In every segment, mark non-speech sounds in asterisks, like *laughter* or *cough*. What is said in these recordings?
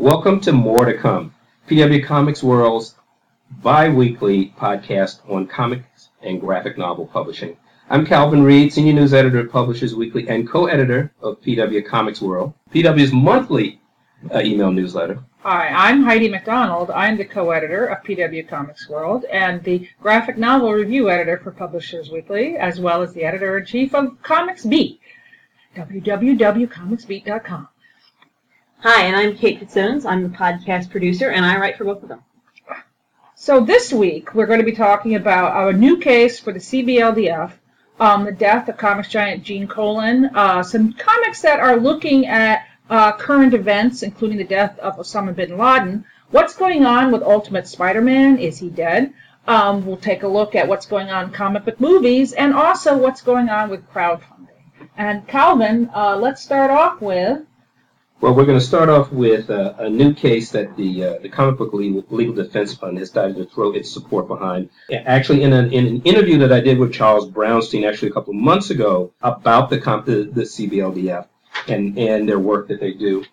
Welcome to More to Come, PW Comics World's bi-weekly podcast on comics and graphic novel publishing. I'm Calvin Reid, Senior News Editor at Publishers Weekly and co-editor of PW Comics World, PW's monthly uh, email newsletter. Hi, I'm Heidi McDonald. I'm the co-editor of PW Comics World and the graphic novel review editor for Publishers Weekly, as well as the editor-in-chief of Comics Beat, www.comicsbeat.com. Hi, and I'm Kate Fitzsimmons. I'm the podcast producer, and I write for both of them. So this week we're going to be talking about a new case for the CBLDF, um, the death of comics giant Gene Colan, uh, some comics that are looking at uh, current events, including the death of Osama bin Laden. What's going on with Ultimate Spider-Man? Is he dead? Um, we'll take a look at what's going on in comic book movies and also what's going on with crowdfunding. And Calvin, uh, let's start off with. Well, we're going to start off with uh, a new case that the uh, the Comic Book Legal, Legal Defense Fund has decided to throw its support behind. Actually, in an, in an interview that I did with Charles Brownstein actually a couple of months ago about the, comp, the, the CBLDF and, and their work that they do,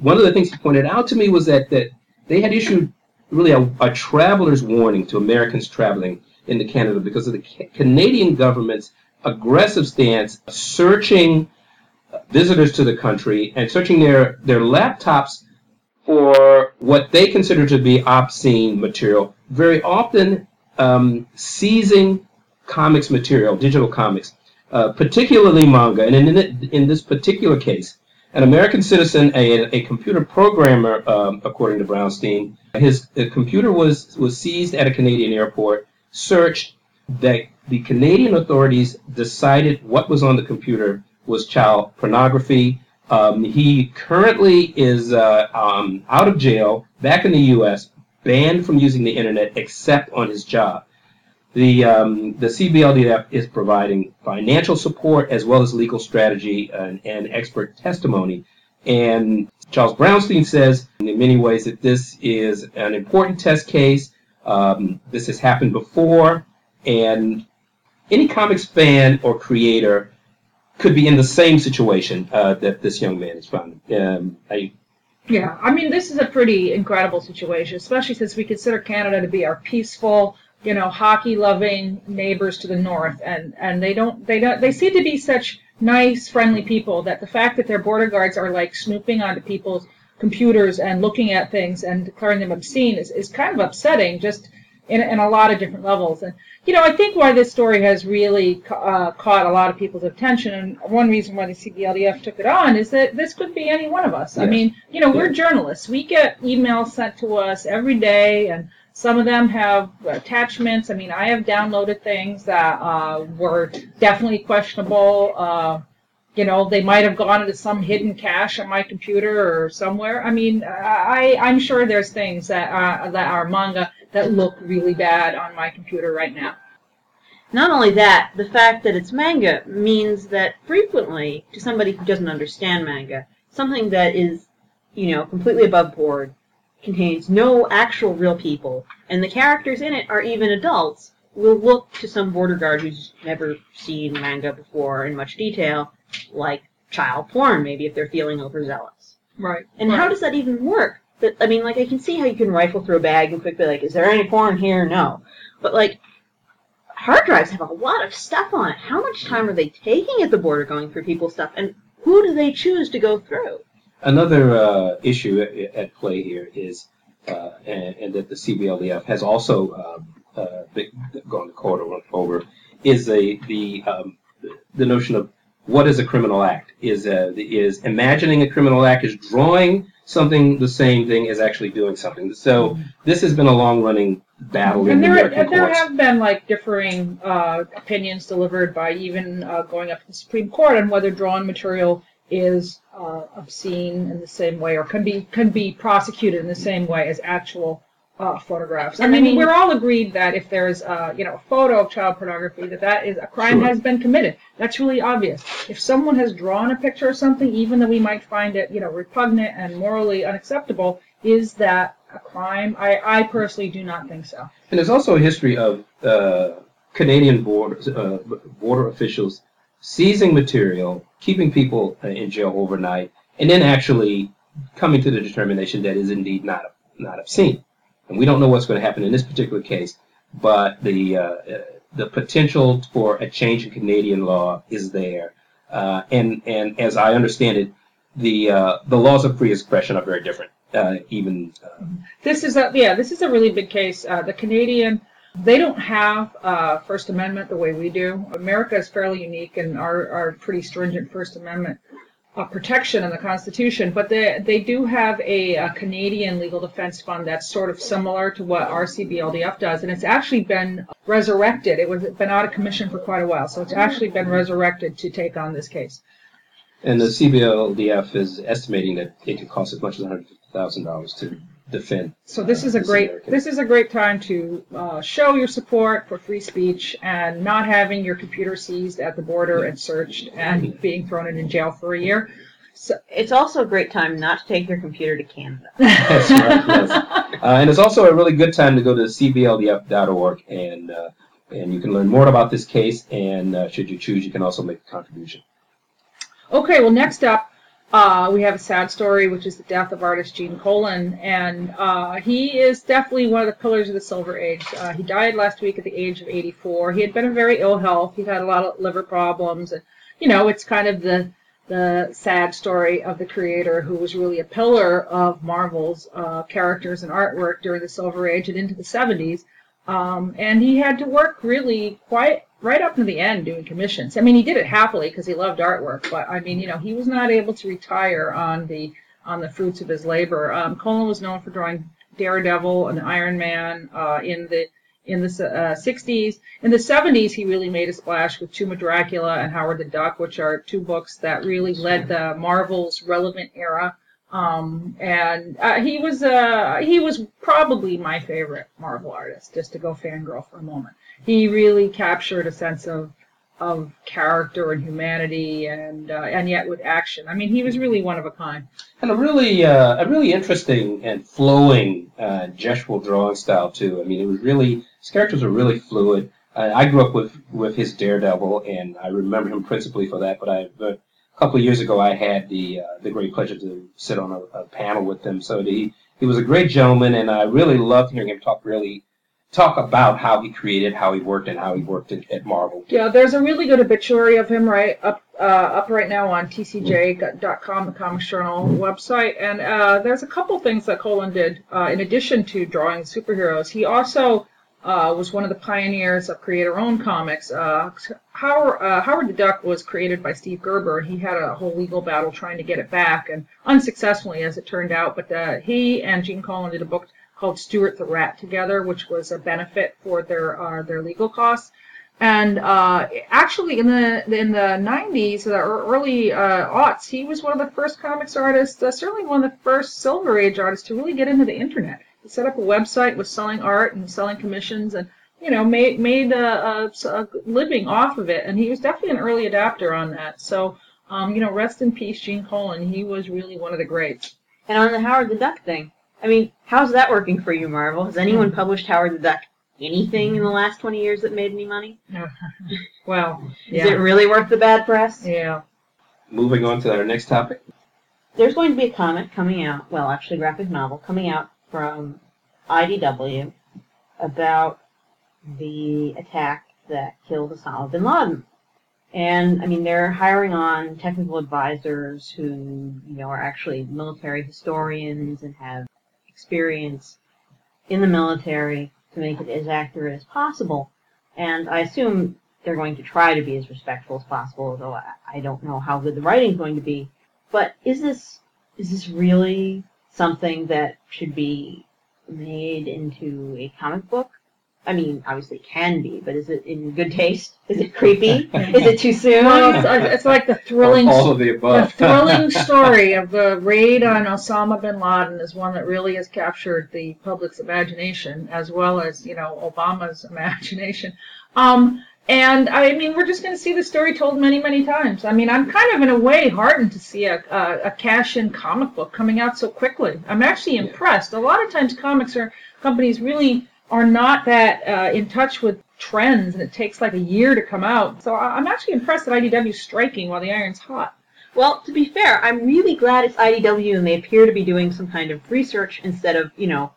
one of the things he pointed out to me was that, that they had issued really a, a traveler's warning to Americans traveling into Canada because of the Canadian government's aggressive stance searching visitors to the country and searching their, their laptops for what they consider to be obscene material, very often um, seizing comics material, digital comics, uh, particularly manga. And in, in this particular case, an American citizen, a, a computer programmer, um, according to Brownstein, his computer was, was seized at a Canadian airport, searched, that the Canadian authorities decided what was on the computer was child pornography. Um, he currently is uh, um, out of jail, back in the U.S., banned from using the internet except on his job. The, um, the CBLDF is providing financial support as well as legal strategy and, and expert testimony. And Charles Brownstein says, in many ways, that this is an important test case. Um, this has happened before, and any comics fan or creator could be in the same situation uh, that this young man is found. Um, I, yeah, I mean, this is a pretty incredible situation, especially since we consider Canada to be our peaceful, you know, hockey-loving neighbors to the north, and and they don't they don't they seem to be such nice, friendly people that the fact that their border guards are like snooping onto people's computers and looking at things and declaring them obscene is, is kind of upsetting. Just in, in a lot of different levels. And, you know, I think why this story has really uh, caught a lot of people's attention, and one reason why the CBLDF took it on is that this could be any one of us. Yes. I mean, you know, we're journalists. We get emails sent to us every day, and some of them have attachments. I mean, I have downloaded things that uh, were definitely questionable. Uh, you know, they might have gone into some hidden cache on my computer or somewhere. I mean, I, I'm sure there's things that are, that are manga that look really bad on my computer right now. Not only that, the fact that it's manga means that frequently, to somebody who doesn't understand manga, something that is, you know, completely above board, contains no actual real people, and the characters in it are even adults, will look to some border guard who's never seen manga before in much detail like child porn, maybe if they're feeling overzealous. Right. And right. how does that even work? That I mean, like I can see how you can rifle through a bag and quickly like, is there any porn here? No. But like hard drives have a lot of stuff on it. How much time are they taking at the border going through people's stuff, and who do they choose to go through? Another uh, issue at, at, play here is, uh, and, and, that the CBLDF has also uh, uh gone to court over, is a, the um, the notion of what is a criminal act? Is uh, is imagining a criminal act is drawing something the same thing as actually doing something. So this has been a long running battle and in there, the American and there courts. have been like differing uh, opinions delivered by even uh, going up to the Supreme Court on whether drawn material is uh, obscene in the same way or can be can be prosecuted in the same way as actual uh, photographs. I mean, we're all agreed that if there's uh, you know a photo of child pornography, that that is a crime Sure. has been committed. That's really obvious. If someone has drawn a picture of something, even though we might find it you know repugnant and morally unacceptable, is that a crime? I, I personally do not think so. And there's also a history of uh, Canadian border, uh, border officials seizing material, keeping people uh, in jail overnight, and then actually coming to the determination that is indeed not not obscene. And we don't know what's going to happen in this particular case, but the uh, the potential for a change in Canadian law is there. Uh, and and as I understand it, the uh, the laws of free expression are very different. Uh, even uh, This is a yeah, this is a really big case. Uh, the Canadian they don't have uh, First Amendment the way we do. America is fairly unique in our, our pretty stringent First Amendment protection in the Constitution, but they they do have a, a Canadian legal defense fund that's sort of similar to what our CBLDF does, and it's actually been resurrected. It was been out of commission for quite a while, so it's actually been resurrected to take on this case. and the CBLDF is estimating that it could cost as much as one hundred fifty thousand dollars to defend. So this is a This great American. this is a great time to uh, show your support for free speech and not having your computer seized at the border and searched and being thrown in jail for a year. So, It's also a great time not to take your computer to Canada. *laughs* That's right, yes. *laughs* Uh, and it's also a really good time to go to cbldf.org and uh, and you can learn more about this case. And uh, should you choose, you can also make a contribution. Okay, well, next up, uh, we have a sad story, which is the death of artist Gene Colan, and uh, he is definitely one of the pillars of the Silver Age. Uh, he died last week at the age of 84. He had been in very ill health. He'd had a lot of liver problems, and you know, it's kind of the the sad story of the creator who was really a pillar of Marvel's uh, characters and artwork during the Silver Age and into the 70s. Um, and he had to work really quite right up to the end doing commissions. I mean, he did it happily because he loved artwork, but I mean, you know, he was not able to retire on the on the fruits of his labor. Um, Colan was known for drawing Daredevil and Iron Man uh, in the in the uh, 60s. In the 70s, he really made a splash with Tomb of Dracula and Howard the Duck, which are two books that really led the Marvel's relevant era. Um, and uh, he was uh, he was probably my favorite Marvel artist, just to go fangirl for a moment. He really captured a sense of of character and humanity, and uh, and yet with action. I mean, he was really one of a kind. And a really uh, a really interesting and flowing uh, gestural drawing style too. I mean, it was really his characters were really fluid. Uh, I grew up with with his Daredevil, and I remember him principally for that. But I but a couple of years ago, I had the uh, the great pleasure to sit on a, a panel with him. So he he was a great gentleman, and I really loved hearing him talk really talk about how he created, how he worked, and how he worked at, at Marvel. Yeah, there's a really good obituary of him right up uh, up right now on tcj.com, the Comics Journal website, and uh, there's a couple things that Colan did uh, in addition to drawing superheroes. He also uh, was one of the pioneers of creator-owned comics. Uh, Howard, uh, Howard the Duck was created by Steve Gerber. He had a whole legal battle trying to get it back, and unsuccessfully, as it turned out. But uh, he and Gene Colan did a book called Stewart the Rat together, which was a benefit for their uh, their legal costs. And uh, actually, in the in the 90s or early uh, aughts, he was one of the first comics artists, certainly one of the first Silver Age artists to really get into the internet. He set up a website, was selling art and selling commissions, and you know made made a, a, a living off of it. And he was definitely an early adapter on that. So um, you know, rest in peace, Gene Colan. He was really one of the greats. And on the Howard the Duck thing, I mean, how's that working for you, Marvel? Has anyone published Howard the Duck anything in the last 20 years that made any money? *laughs* Well, Is it really worth the bad press? yeah. Moving on to our next topic. There's going to be a comic coming out, well, actually, graphic novel coming out from IDW about the attack that killed Osama bin Laden. And I mean, they're hiring on technical advisors who, you know, are actually military historians and have experience in the military to make it as accurate as possible. And I assume they're going to try to be as respectful as possible, although I, don't know how good the writing's going to be. But is this is this really something that should be made into a comic book? I mean, obviously it can be, but is it in good taste? Is it creepy? *laughs* is it too soon? Well, it's, it's like the thrilling All of the The *laughs* thrilling story of the raid on Osama bin Laden is one that really has captured the public's imagination as well as, you know, Obama's *laughs* imagination. Um, and I mean, we're just going to see the story told many, many times. I mean, I'm kind of in a way heartened to see a, a, a cash-in comic book coming out so quickly. I'm actually Yeah. impressed. A lot of times comics are, companies really are not that uh, in touch with trends and it takes like a year to come out. So I- I'm actually impressed that IDW's striking while the iron's hot. Well, to be fair, I'm really glad it's IDW and they appear to be doing some kind of research instead of, you know,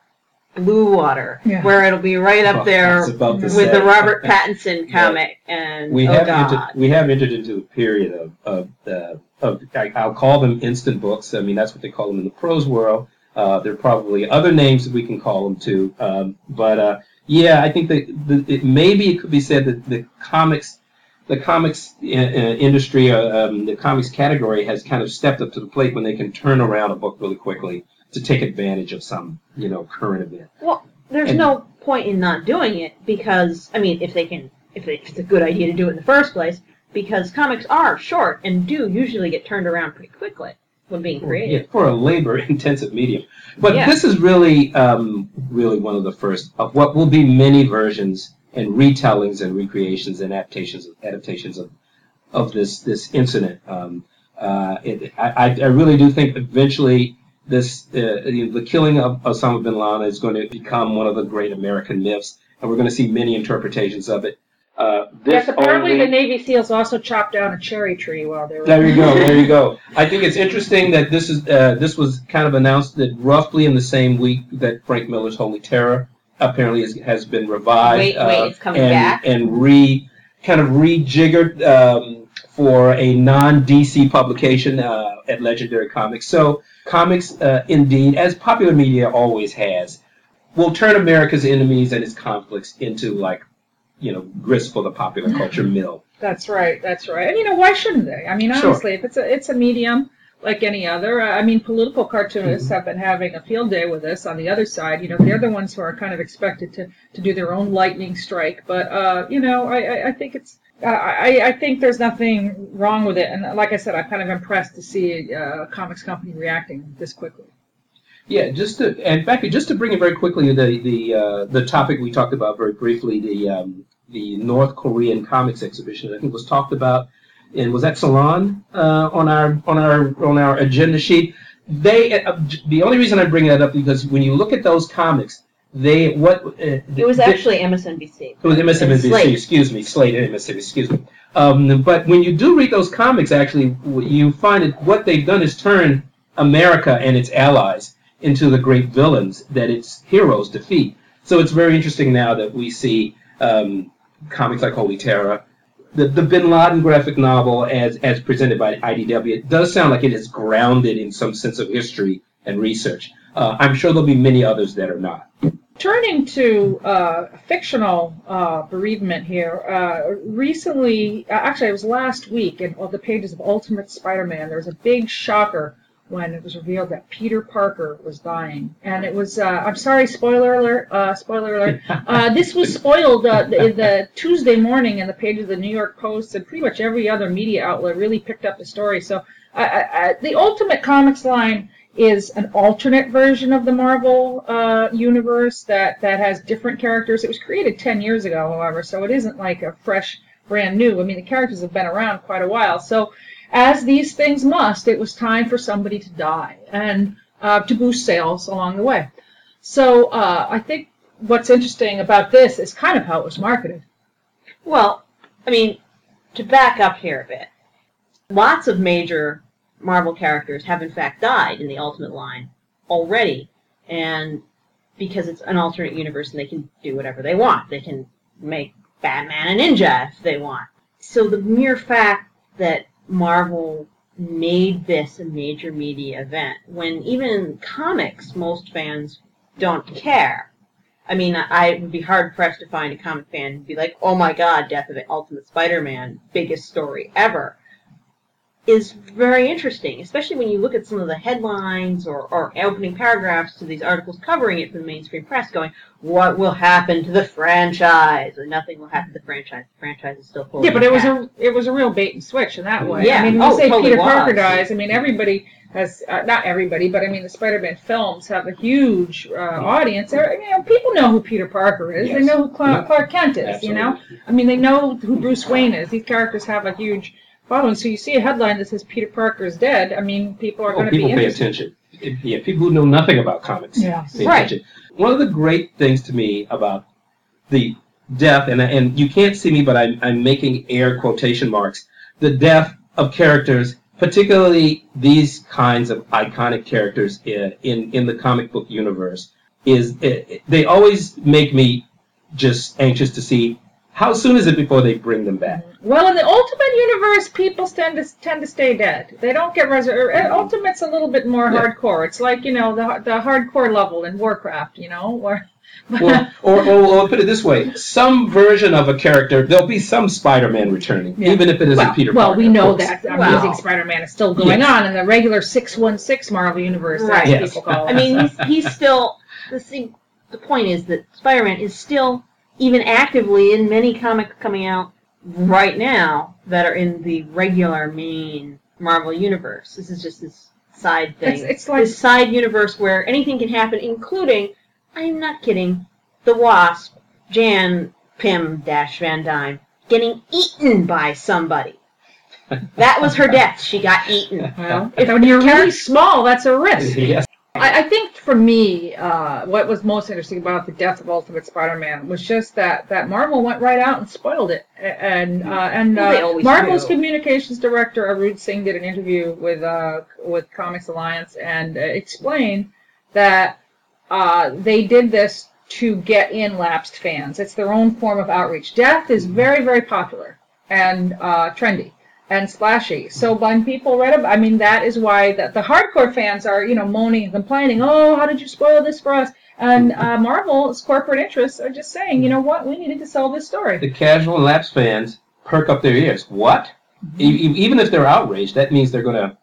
Bluewater, Yeah. where it'll be right up Well, there that's about to with say. the Robert Pattinson comic and we oh have god. entered, we have entered into a period of of, uh, of I, I'll call them instant books. I mean that's what they call them in the prose world. Uh, there are probably other names that we can call them too. Um, but uh, yeah, I think that the, it, maybe it could be said that the comics the comics uh, uh, industry, uh, um, the comics category has kind of stepped up to the plate when they can turn around a book really quickly to take advantage of some you know current event. Well, there's And- no point in not doing it because I mean, if they can, if, they, if it's a good idea to do it in the first place, because comics are short and do usually get turned around pretty quickly when being created. Yeah, for a labor-intensive medium. But Yeah. this is really, um, really one of the first of what will be many versions and retellings and recreations and adaptations adaptations of of this this incident. Um, uh, it, I, I I really do think eventually this uh, the killing of Osama bin Laden is going to become one of the great American myths, and we're going to see many interpretations of it. Uh, this Yes, apparently only- the Navy SEALs also chopped down a cherry tree while they were. there you go. *laughs* There you go. I think it's interesting that this is uh, this was kind of announced that roughly in the same week that Frank Miller's Holy Terror apparently is, has been revived. Wait, wait, uh, it's coming and, back? and re kind of rejiggered um, for a non DC publication uh, at Legendary Comics. So comics, uh, indeed, as popular media always has, will turn America's enemies and its conflicts into like you know grist for the popular culture mill. That's right. That's right. And you know why shouldn't they? I mean, Sure. honestly, if it's a it's a medium like any other. uh, I mean, political cartoonists Mm-hmm. have been having a field day with this. On the other side, you know, they're the ones who are kind of expected to to do their own lightning strike. But uh, you know, I I, I think it's. Uh, I, I think there's nothing wrong with it, and like I said, I'm kind of impressed to see uh, a comics company reacting this quickly. Yeah, just to, and Becky, just to bring it very quickly, the the uh, the topic we talked about very briefly, the um, the North Korean comics exhibition, I think was talked about, and was that Salon uh, on our on our on our agenda sheet. They uh, the only reason I bring that up because when you look at those comics, they what uh, It was they- actually MSNBC. it was MSNBC, excuse me, Slate MSNBC, excuse me. Um, but when you do read those comics, actually, you find that what they've done is turn America and its allies into the great villains that its heroes defeat. So it's very interesting now that we see um, comics like Holy Terror, the, the Bin Laden graphic novel as, as presented by IDW. It does sound like it is grounded in some sense of history and research. Uh, I'm sure there'll be many others that are not. Turning to uh, fictional uh, bereavement here, uh, recently, uh, actually, it was last week, in all the pages of Ultimate Spider-Man, there was a big shocker when it was revealed that Peter Parker was dying, and it was. Uh, I'm sorry, spoiler alert. Uh, spoiler alert. *laughs* Uh, this was spoiled uh, the, the Tuesday morning in the pages of the New York Post, and pretty much every other media outlet really picked up the story. So, the Ultimate Comics line is an alternate version of the Marvel uh, universe that, that has different characters. It was created 10 years ago, however, so it isn't like a fresh, brand new. I mean, the characters have been around quite a while. So, as these things must, it was time for somebody to die and uh, to boost sales along the way. So, uh, I think what's interesting about this is kind of how it was marketed. Well, I mean, to back up here a bit, lots of major Marvel characters have in fact died in the Ultimate line already, and because it's an alternate universe and they can do whatever they want, they can make Batman a ninja if they want. So the mere fact that Marvel made this a major media event, when even in comics most fans don't care. I mean, I would be hard pressed to find a comic fan who'd be like, "Oh my God, Death of the Ultimate Spider-Man, biggest story ever," is very interesting, especially when you look at some of the headlines or, or opening paragraphs to these articles covering it from the mainstream press, going, "What will happen to the franchise?" Or nothing will happen to the franchise. The franchise is still full. Yeah, but it was a it was a real bait and switch in that way. Yeah. I mean, when Oh, you say totally Peter Parker dies, I mean everybody has uh, not everybody, but I mean the Spider-Man films have a huge uh, audience. They're, you know, people know who Peter Parker is. They know who Clark, Yeah. Clark Kent is. You know, I mean they know who Bruce Wayne is. These characters have a huge following. So you see a headline that says Peter Parker is dead. I mean, people are Oh, going to be people pay interested. attention. Yeah, people who know nothing about comics Yeah. pay Right. attention. One of the great things to me about the death, and and you can't see me, but I'm I'm making air quotation marks. The death of characters particularly these kinds of iconic characters in in, in the comic book universe, is it, they always make me just anxious to see how soon is it before they bring them back. Well, in the Ultimate universe, people tend to tend to stay dead. They don't get resurrected. Er, er, mm-hmm. Ultimate's a little bit more Yeah. hardcore. It's like you know the the hardcore level in Warcraft. You know, where *laughs* Well, or, or, or put it this way: some version of a character, there'll be some Spider-Man returning, Yeah. even if it isn't well, Peter. well, Parker, we know course. that Well- Amazing Spider-Man is still going Yes. on in the regular six one six Marvel universe, as Right. Yes. people call it. I mean, he's, he's still the. The point is that Spider-Man is still even actively in many comics coming out right now that are in the regular main Marvel universe. This is just this side thing. it's, it's like this side universe where anything can happen, including, I'm not kidding, the Wasp, Jan Pym Dash Van Dyne, getting eaten by somebody. That was her death. She got eaten. well, if when you're really small, that's a risk. *laughs* yes, I, I think for me, uh, what was most interesting about the death of Ultimate Spider-Man was just that, that Marvel went right out and spoiled it. And uh, and Well, uh, always Marvel's do. communications director Arune Singh did an interview with uh, with Comics Alliance and uh, explained that uh, they did this to get in lapsed fans. It's their own form of outreach. Death is very very popular and uh, trendy and splashy. So when people read about, I mean, that is why the, the hardcore fans are, you know, moaning and complaining. Oh, how did you spoil this for us? And uh, Marvel's corporate interests are just saying, you know what, we needed to sell this story. the casual and lapsed fans perk up their ears. What? Mm-hmm. E- e- even if they're outraged, that means they're going to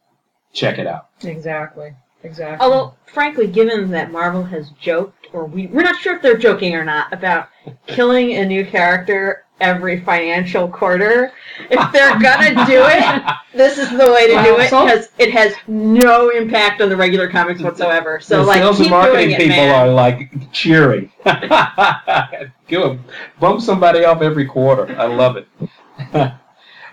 check it out. Exactly. Exactly. Although, frankly, given that Marvel has joked, or we, we're not sure if they're joking or not, about killing a new character every financial quarter, if they're gonna do it, *laughs* this is the way to do it because it has no impact on the regular comics whatsoever. So, the like, sales keep and marketing doing it, people man. are like cheering. *laughs* Good, bump somebody off every quarter. I love it. *laughs*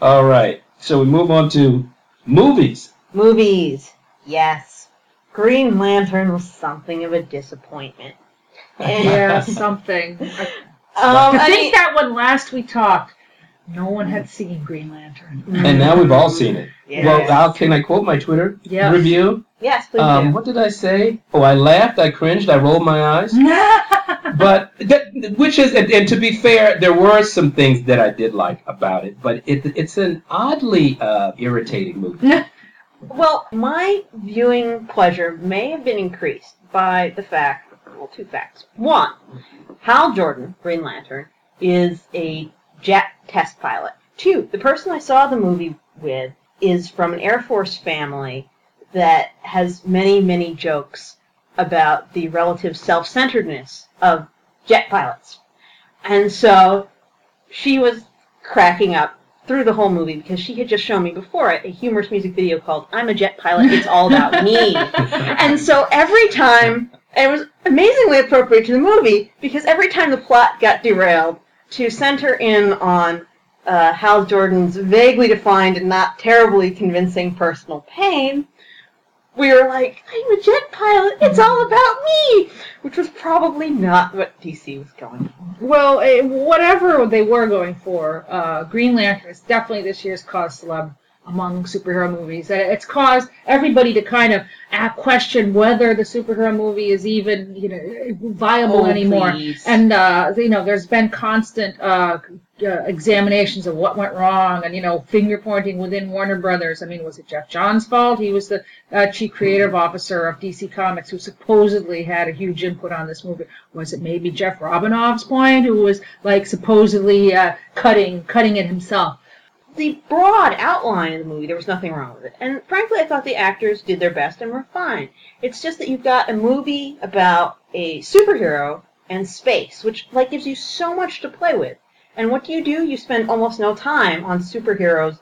All right, so we move on to movies. Movies, yes. Green Lantern was something of a disappointment. And, yeah, something. I, um, to I think mean- that when last we talked, no one had seen Green Lantern. And now we've all seen it. Yes. Well, Al, can I quote my Twitter Yes. review? yes, please Um, do. what did I say? Oh, I laughed, I cringed, I rolled my eyes. *laughs* but that, which is, and, and to be fair, there were some things that I did like about it, but it, it's an oddly uh, irritating movie. *laughs* Well, my viewing pleasure may have been increased by the fact, well, two facts. One, Hal Jordan, Green Lantern, is a jet test pilot. Two, the person I saw the movie with is from an Air Force family that has many, many jokes about the relative self-centeredness of jet pilots. And so she was cracking up through the whole movie because she had just shown me before it a humorous music video called I'm a Jet Pilot, It's All About Me. *laughs* and so every time, and it was amazingly appropriate to the movie because every time the plot got derailed to center in on uh, Hal Jordan's vaguely defined and not terribly convincing personal pain, we were like, I'm a jet pilot, it's all about me! Which was probably not what DC was going for. Well, eh, whatever they were going for, uh, Green Lantern is definitely this year's cause celeb among superhero movies. That It's caused everybody to kind of uh, question whether the superhero movie is even, you know, viable Oh, anymore. please. And uh, you know, there's been constant uh, uh, examinations of what went wrong, and you know, finger pointing within Warner Brothers. I mean, was it Geoff Johns' fault? He was the uh, chief creative officer of DC Comics, who supposedly had a huge input on this movie. Was it maybe Jeff Robinov's point, who was like supposedly uh, cutting cutting it himself? The broad outline of the movie, there was nothing wrong with it. And frankly, I thought the actors did their best and were fine. It's just that you've got a movie about a superhero and space, which like gives you so much to play with. And what do you do? You spend almost no time on superheroes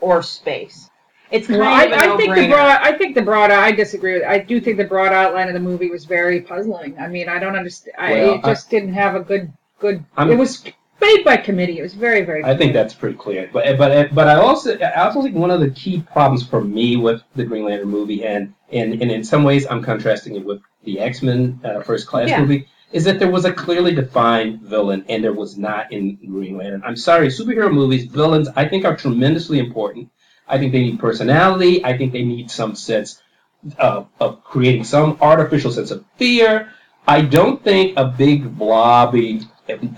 or space. It's kind Well, I, of a I think the broad. I think the broad. I disagree with. I do think the broad outline of the movie was very puzzling. I mean, I don't understand. I, Well, it just didn't have a good good. I'm- it was made by committee. It was very very. I think that's pretty clear. But but but I also I also think one of the key problems for me with the Green Lantern movie, and and, and in some ways I'm contrasting it with the X Men uh, First Class Yeah. movie, is that there was a clearly defined villain, and there was not in Green Lantern. I'm sorry, superhero movies villains I think are tremendously important. I think they need personality. I think they need some sense of, of creating some artificial sense of fear. I don't think a big blobby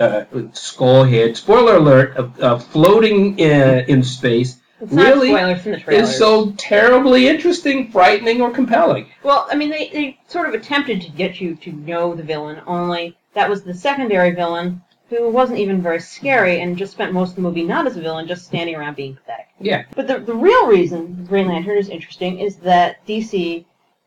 uh, skull head, spoiler alert, uh, uh, floating in, in space It's really not spoilers from the trailers. is so terribly interesting, frightening, or compelling. Well, I mean, they, they sort of attempted to get you to know the villain, only that was the secondary villain who wasn't even very scary and just spent most of the movie not as a villain, just standing around being pathetic. Yeah. But the, the real reason Green Lantern is interesting is that DC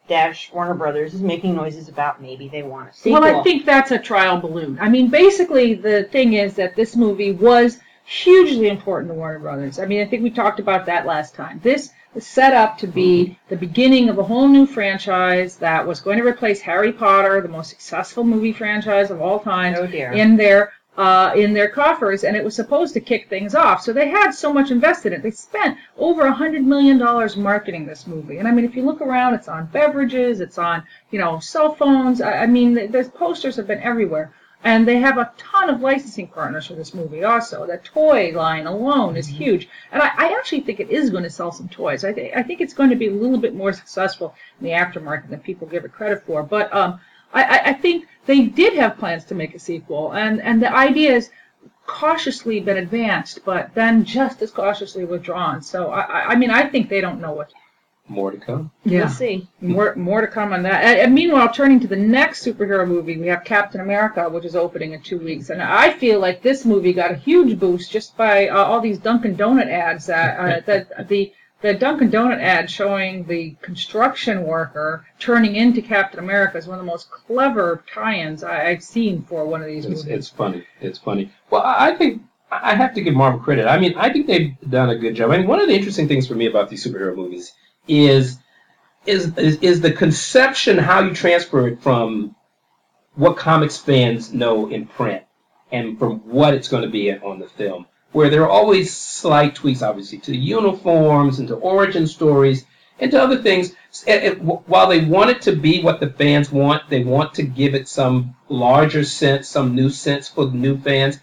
dash Warner Brothers is making noises about maybe they want a sequel. Well, I think that's a trial balloon. I mean, basically, the thing is that this movie was hugely important to Warner Brothers. I mean, I think we talked about that last time. This is set up to be mm-hmm. the beginning of a whole new franchise that was going to replace Harry Potter, the most successful movie franchise of all time, Oh dear. in their uh, in their coffers, and it was supposed to kick things off. So they had so much invested in it. They spent over a hundred million dollars marketing this movie. And I mean, if you look around, it's on beverages, it's on you know cell phones. I, I mean, the, the posters have been everywhere. And they have a ton of licensing partners for this movie also. The toy line alone is huge. And I, I actually think it is going to sell some toys. I, th- I think it's going to be a little bit more successful in the aftermarket than people give it credit for. But um, I, I, I think they did have plans to make a sequel. And, and the idea has cautiously been advanced, but then just as cautiously withdrawn. So, I, I- I mean, I think they don't know what. More to come. We'll see. More, more to come on that. And, and meanwhile, turning to the next superhero movie, we have Captain America, which is opening in two weeks. And I feel like this movie got a huge boost just by uh, all these Dunkin' Donut ads. That, uh, *laughs* that the the Dunkin' Donut ad showing the construction worker turning into Captain America is one of the most clever tie-ins I, I've seen for one of these It's, movies. it's funny. It's funny. Well, I I think I have to give Marvel credit. I mean, I think they've done a good job. I mean, one of the interesting things for me about these superhero movies is is is, is the conception how you transfer it from what comics fans know in print and from what it's going to be on the film. Where there are always slight tweaks, obviously, to uniforms and to origin stories and to other things. While they want it to be what the fans want, they want to give it some larger sense, some new sense for the new fans.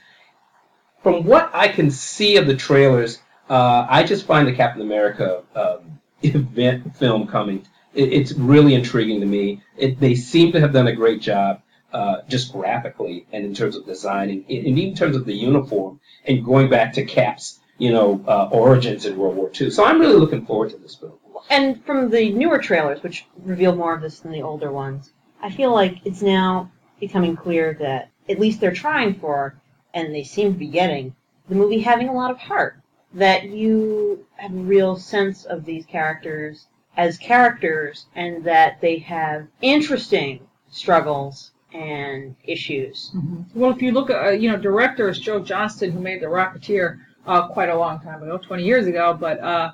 From what I can see of the trailers, uh, I just find the Captain America um, *laughs* event film coming. It, it's really intriguing to me. It, they seem to have done a great job, uh, just graphically and in terms of designing, and even in terms of the uniform and going back to Cap's, you know, uh, origins in World War II. So I'm really looking forward to this film. And from the newer trailers, which reveal more of this than the older ones, I feel like it's now becoming clear that at least they're trying for, and they seem to be getting, the movie having a lot of heart. That you have a real sense of these characters as characters, and that they have interesting struggles and issues. Mhm. Well, if you look at, uh, you know, directors, Joe Johnston, who made The Rocketeer uh, quite a long time ago, 20 years ago, but uh,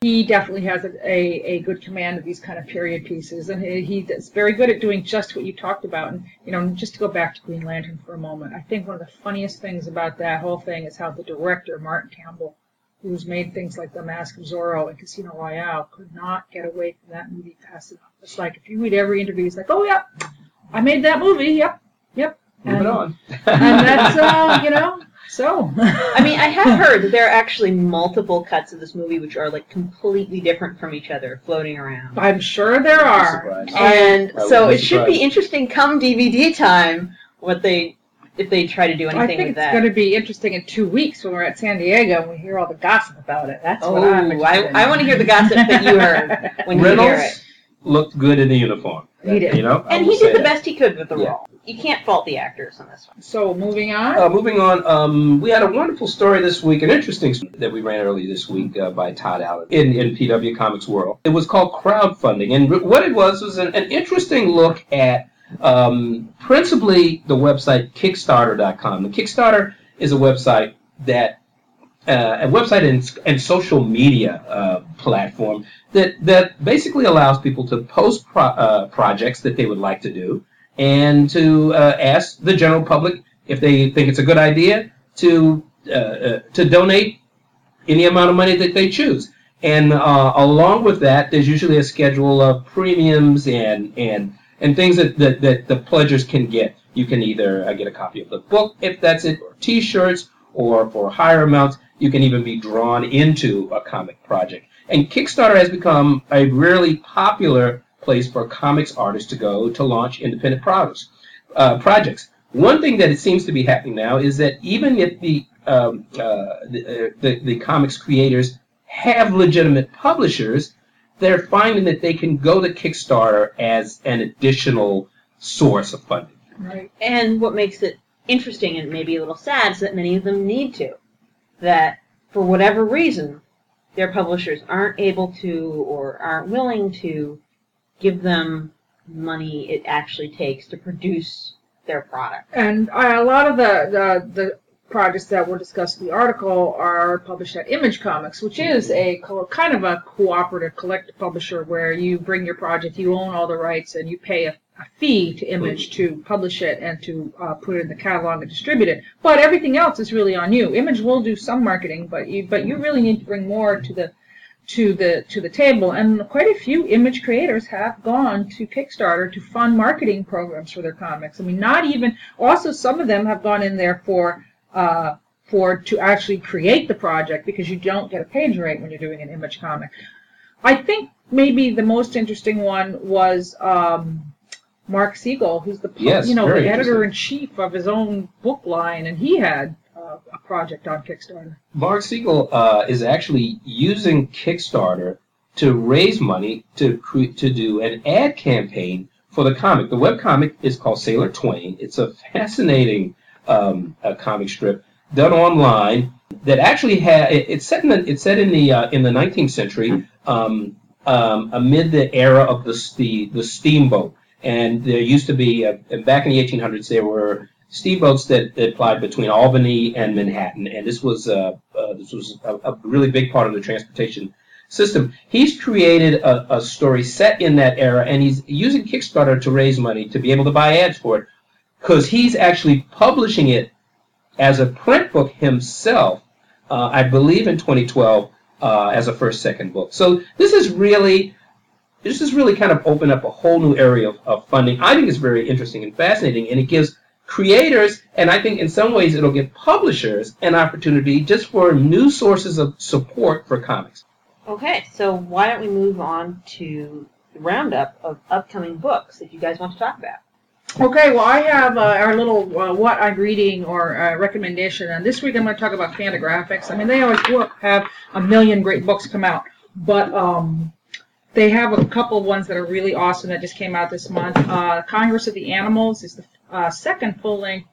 he definitely has a, a, a good command of these kind of period pieces, and he, he's very good at doing just what you talked about. And, you know, just to go back to Green Lantern for a moment, I think one of the funniest things about that whole thing is how the director, Martin Campbell, who's made things like The Mask of Zorro and Casino Royale, could not get away from that movie fast enough. It's like, if you read every interview, he's like, oh, yeah, I made that movie, yep, yep. Moving And- on. and that's uh, you know so I mean, I have heard that there are actually multiple cuts of this movie which are like completely different from each other, floating around. i'm sure there are surprised. And I so it be should be interesting come DVD time what they if they try to do anything i anything think with it's that. going to be interesting in two weeks when we're at san diego and we hear all the gossip about it that's oh, what i'm I. I want to hear the gossip that you heard when you hear Reynolds it. Looked good in the uniform. He did. You know, I And he did the that. best he could with the Yeah. role. You can't fault the actors on this one. so moving on Uh, moving on, um, we had a wonderful story this week, an interesting story that we ran early this week uh, by Todd Allen in, in PW Comics World. It was called crowdfunding, and re- what it was was an, an interesting look at um, principally the website Kickstarter.com. The Kickstarter is a website that uh, a website and, and social media uh, platform that that basically allows people to post pro- uh, projects that they would like to do and to uh, ask the general public if they think it's a good idea to uh, uh, to donate any amount of money that they choose. And along with that, there's usually a schedule of premiums and and and things that, that, that the pledgers can get. You can either get a copy of the book if that's it, or T-shirts, or for higher amounts, you can even be drawn into a comic project. And Kickstarter has become a really popular place for comics artists to go to launch independent products, uh, projects. One thing that it seems to be happening now is that even if the um, uh, the, uh, the, the comics creators have legitimate publishers, they're finding that they can go to Kickstarter as an additional source of funding. Right. And what makes it interesting and maybe a little sad is that many of them need to. That for whatever reason, their publishers aren't able to or aren't willing to give them money it actually takes to produce their product. And uh, a lot of the, the, the projects that were discussed in the article are published at Image Comics, which is a co- kind of a cooperative collective publisher where you bring your project, you own all the rights, and you pay a, a fee to Image to publish it and to uh, put it in the catalog and distribute it. But everything else is really on you. Image will do some marketing, but you but you really need to bring more to the to the to the table and quite a few image creators have gone to Kickstarter to fund marketing programs for their comics. I mean not even also some of them have gone in there for uh, for to actually create the project because you don't get a page rate when you're doing an image comic. I think maybe the most interesting one was um, Mark Siegel, who's the Yes, you know the editor in chief of his own book line, and he had uh, a project on Kickstarter. Mark Siegel uh, is actually using Kickstarter to raise money to cre- to do an ad campaign for the comic. The web comic is called Sailor Twain. It's a fascinating um, a comic strip done online that actually had it, it's set in the it's set in the uh, in the 19th century um, um, amid the era of the the, the steamboat. And there used to be uh, back in the 1800s there were steamboats that, that plied between Albany and Manhattan, and this was uh, uh, this was a, a, really big part of the transportation system. He's created a, a, story set in that era, and he's using Kickstarter to raise money to be able to buy ads for it, because he's actually publishing it as a print book himself. Uh, I believe in 2012 uh, as a first second book. So this is really this has really kind of opened up a whole new area of, of funding. I think it's very interesting and fascinating, and it gives creators, and I think in some ways it'll give publishers an opportunity just for new sources of support for comics. Okay, so why don't we move on to the roundup of upcoming books that you guys want to talk about? Okay, well, I have uh, our little uh, what I'm reading or uh, recommendation, and this week I'm going to talk about Fantagraphics. I mean, they always have a million great books come out, but um, they have a couple of ones that are really awesome that just came out this month. Uh, Congress of the Animals is the uh, second full-length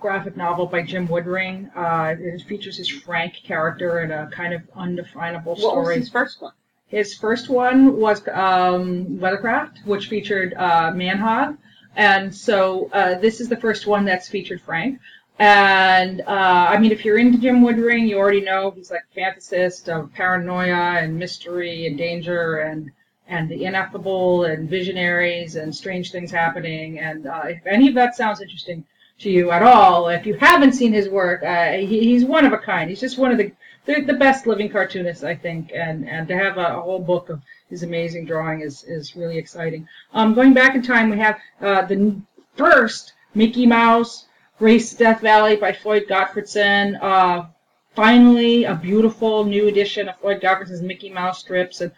graphic novel by Jim Woodring. Uh, it features his Frank character in a kind of undefinable story. What was his first one? His first one was um, Weathercraft, which featured uh, Manhog. And so uh, this is the first one that's featured Frank. And uh, I mean, if you're into Jim Woodring, you already know he's like a fantasist of paranoia and mystery and danger and and the ineffable and visionaries and strange things happening. And uh, if any of that sounds interesting to you at all, if you haven't seen his work, uh, he, he's one of a kind. He's just one of the the, best living cartoonists, I think. And and to have a, a whole book of his amazing drawing is is really exciting. Um, going back in time, we have uh, the first Mickey Mouse Race to Death Valley by Floyd Gottfredson. Uh, finally, a beautiful new edition of Floyd Gottfredson's Mickey Mouse strips. And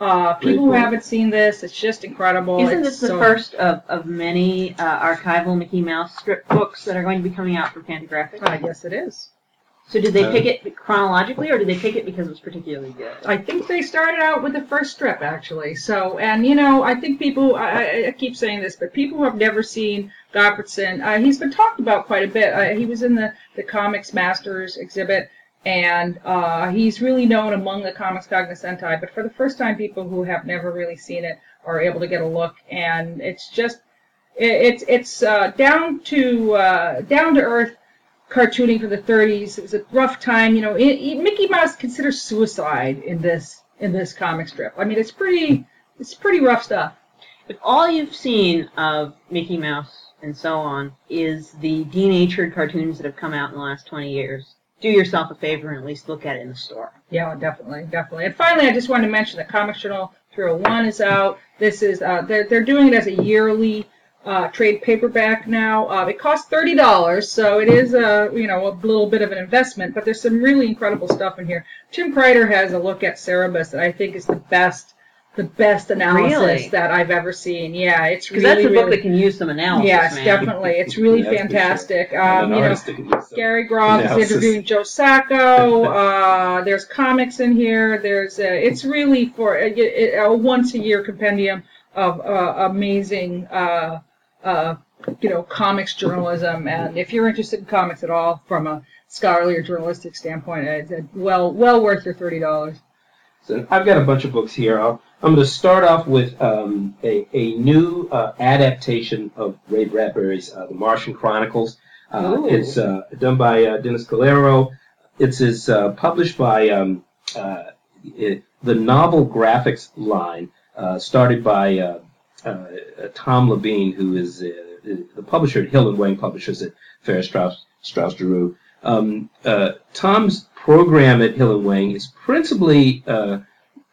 uh, people who haven't seen this, it's just incredible. Isn't It's this the so- first of, of many uh, archival Mickey Mouse strip books that are going to be coming out from Fantagraphics? I guess it is. So did they Uh, pick it chronologically, or did they pick it because it was particularly good? I think they started out with the first strip, actually. So, and you know, I think people, I, I- I keep saying this, but people who have never seen Gottfredson, uh, he's been talked about quite a bit. Uh, he was in the, the Comics Masters exhibit, and uh, he's really known among the Comics Cognoscenti. But for the first time, people who have never really seen it are able to get a look, and it's just, it, it's it's uh, down to uh, down to earth cartooning from the 30s. It was a rough time. You know, it, it- Mickey Mouse considers suicide in this in this comic strip. I mean, it's pretty it's pretty rough stuff. If all you've seen of Mickey Mouse and so on is the denatured cartoons that have come out in the last 20 years, do yourself a favor and at least look at it in the store. Yeah, definitely, definitely. And finally, I just wanted to mention that Comics Journal 301 is out. This is uh, they're they're doing it as a yearly uh, trade paperback now. Uh, it costs thirty dollars, so it is a you know a little bit of an investment. But there's some really incredible stuff in here. Tim Kreider has a look at Cerebus that I think is the best, the best analysis Really? that I've ever seen. Yeah, it's Because really that's a book really, that can use some analysis, yes, man. definitely. It's really That's for sure. fantastic. And Um, you know, artist that can do so. Gary Groth is interviewing Joe Sacco. *laughs* Uh, there's comics in here. There's uh, it's really for a, a once a year compendium of uh, amazing uh, uh, you know comics journalism. And if you're interested in comics at all from a scholarly or journalistic standpoint, it's uh, well well worth your thirty dollars. So I've got a bunch of books here. I'll, I'm going to start off with um, a, a new uh, adaptation of Ray Bradbury's uh, The Martian Chronicles. Uh, it's uh, done by uh, Dennis Calero. It's is uh, published by um, uh, it, the Novel Graphics line, uh, started by uh, Tom LeBien, who is uh, the publisher at Hill and Wang Publishers at Farrar Straus Straus Giroux. Um, uh, Tom's program at Hill and Wang is principally uh,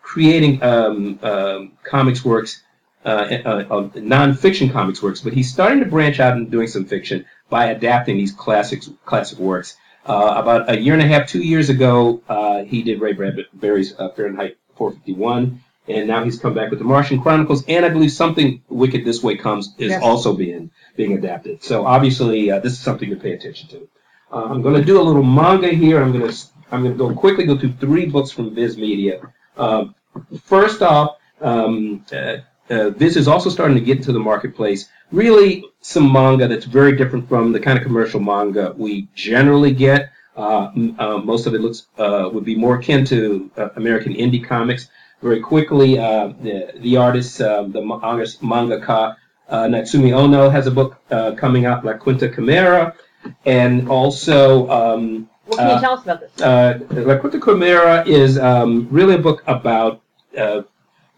creating um, um, comics works, uh, uh, uh, non-fiction comics works, but he's starting to branch out and doing some fiction by adapting these classics, classic works. About a year and a half, two years ago, he did Ray Bradbury's Fahrenheit 451, and now he's come back with the Martian Chronicles, and I believe something Wicked This Way Comes is Yes. also being being adapted. So obviously, uh, this is something to pay attention to. Uh, I'm going to do a little manga here. I'm going to I'm going to go quickly go through three books from Viz Media. Um, first off, um, uh, uh, Viz is also starting to get into the marketplace. Really, some manga that's very different from the kind of commercial manga we generally get. Uh, uh, most of it looks uh, would be more akin to uh, American indie comics. Very quickly, uh, the the artist, uh, the artist mangaka uh, Natsumi Ono has a book uh, coming out, La Quinta Camera, and also. Um, What can you Uh, tell us about this? uh, La Quinta Camera is um, really a book about uh,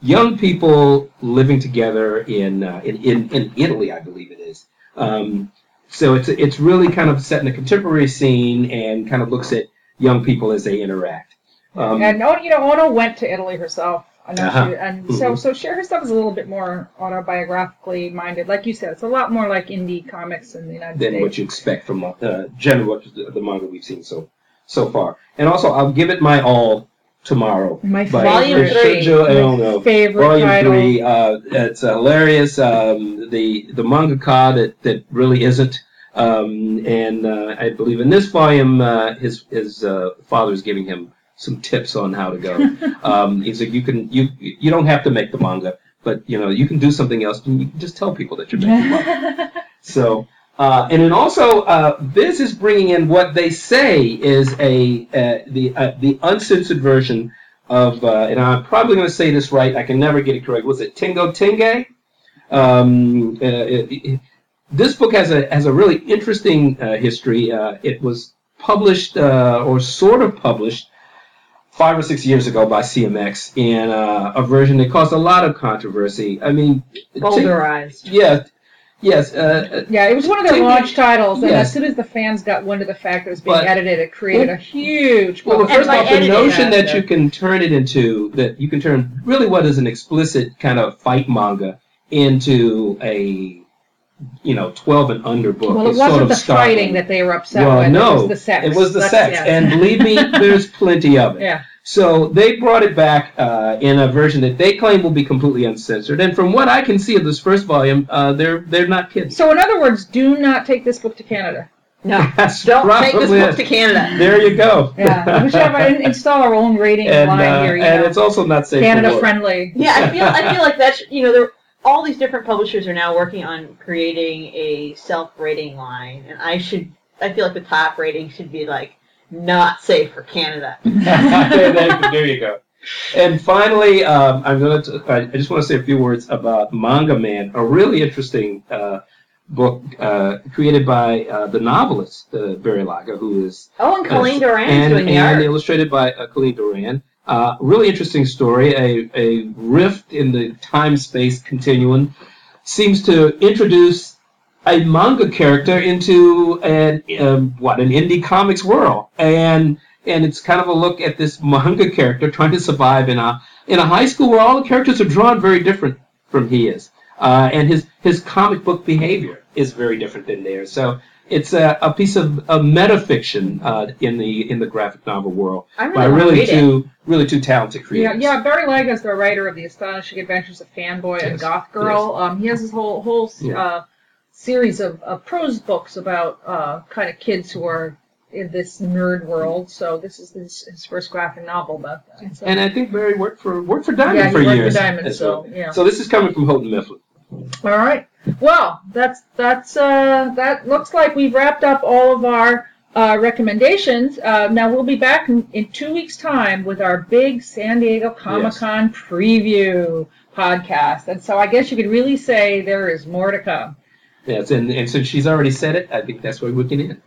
young people living together in, uh, in, in in Italy, I believe it is. Um, so it's it's really kind of set in a contemporary scene and kind of looks at young people as they interact. Um, and oh, you know, Ono went to Italy herself. Know Uh-huh. she, and so Mhm. so share her stuff is a little bit more autobiographically minded. Like you said, it's a lot more like indie comics in the United than States. what you expect from uh, generally what the, the manga we've seen so so far. And also, I'll give it my all tomorrow. My Volume favorite, three. My favorite Volume title. three, uh, it's hilarious. Um, the the mangaka that, that really isn't, um, and uh, I believe in this volume, uh, his his uh, father is giving him some tips on how to go. *laughs* um, he's like, you can you you don't have to make the manga, but you know you can do something else, and you can just tell people that you're making manga. *laughs* So, uh, and then also, uh, Viz is bringing in what they say is a uh, the uh, the uncensored version of, uh, and I'm probably going to say this right. I can never get it correct. Was it Tenjo Tenge? Um, uh, it- it- this book has a has a really interesting uh, history. Uh, it was published uh, or sort of published five or six years ago by CMX in uh, a version that caused a lot of controversy. I mean, Ting- Bowdlerized. yeah, yes. Uh, Yeah, it was one of their Tingle- launch titles, and Yes. as soon as the fans got wind of the fact that it was being But- edited, it created a huge. Well, publicity first off, the notion that disaster. you can turn it into that you can turn really what is an explicit kind of fight manga into a you know twelve and under book. Well, it is wasn't sort of the startling. fighting that they were upset Well, with. no, it was the sex. It was the That's- sex, yeah. and believe me, *laughs* there's plenty of it. yeah. So they brought it back uh, in a version that they claim will be completely uncensored. And from what I can see of this first volume, uh, they're they're not kidding. So, in other words, do not take this book to Canada. No, *laughs* That's don't take this book it. to Canada. There you go. Yeah, we should have our, install our own rating *laughs* and line uh, here. You and know, it's also not safe Canada work. friendly. Yeah, I feel I feel like that's you know there all these different publishers are now working on creating a self-rating line, and I should I feel like the top rating should be like not safe for Canada. there, *laughs* there- *laughs* there you go. And finally, um, I'm going to. I just want to say a few words about Manga Man, a really interesting uh, book uh, created by uh, the novelist uh, Barry Lyga, who is Oh, and Colleen Doran's and, doing the and art. illustrated by uh, Colleen Duran. Uh, really interesting story. A, a rift in the time space continuum seems to introduce a manga character into an um, what an indie comics world, and and it's kind of a look at this manga character trying to survive in a in a high school where all the characters are drawn very different from he is. uh, and his his comic book behavior is very different than theirs. So it's a, a piece of, of metafiction uh, in the in the graphic novel world I really by really two really two talented creators. yeah. yeah. Barry is the writer of the Astonishing Adventures of Fanboy and Yes, Goth Girl. Um, he has this whole whole Yeah. uh, series of, of prose books about uh, kind of kids who are in this nerd world. So this is his, his first graphic novel about that. So. And I think Barry worked for worked for Diamond Yeah, he for worked for. Diamond, so, well. yeah. So this is coming from Houghton Mifflin. All right. Well, that's that's uh, that looks like we've wrapped up all of our uh, recommendations. Uh, now we'll be back in, in two weeks' time with our big San Diego Comic Con preview podcast, and so I guess you could really say there is more to come. Yes, and, and since she's already said it, I think that's where we can end.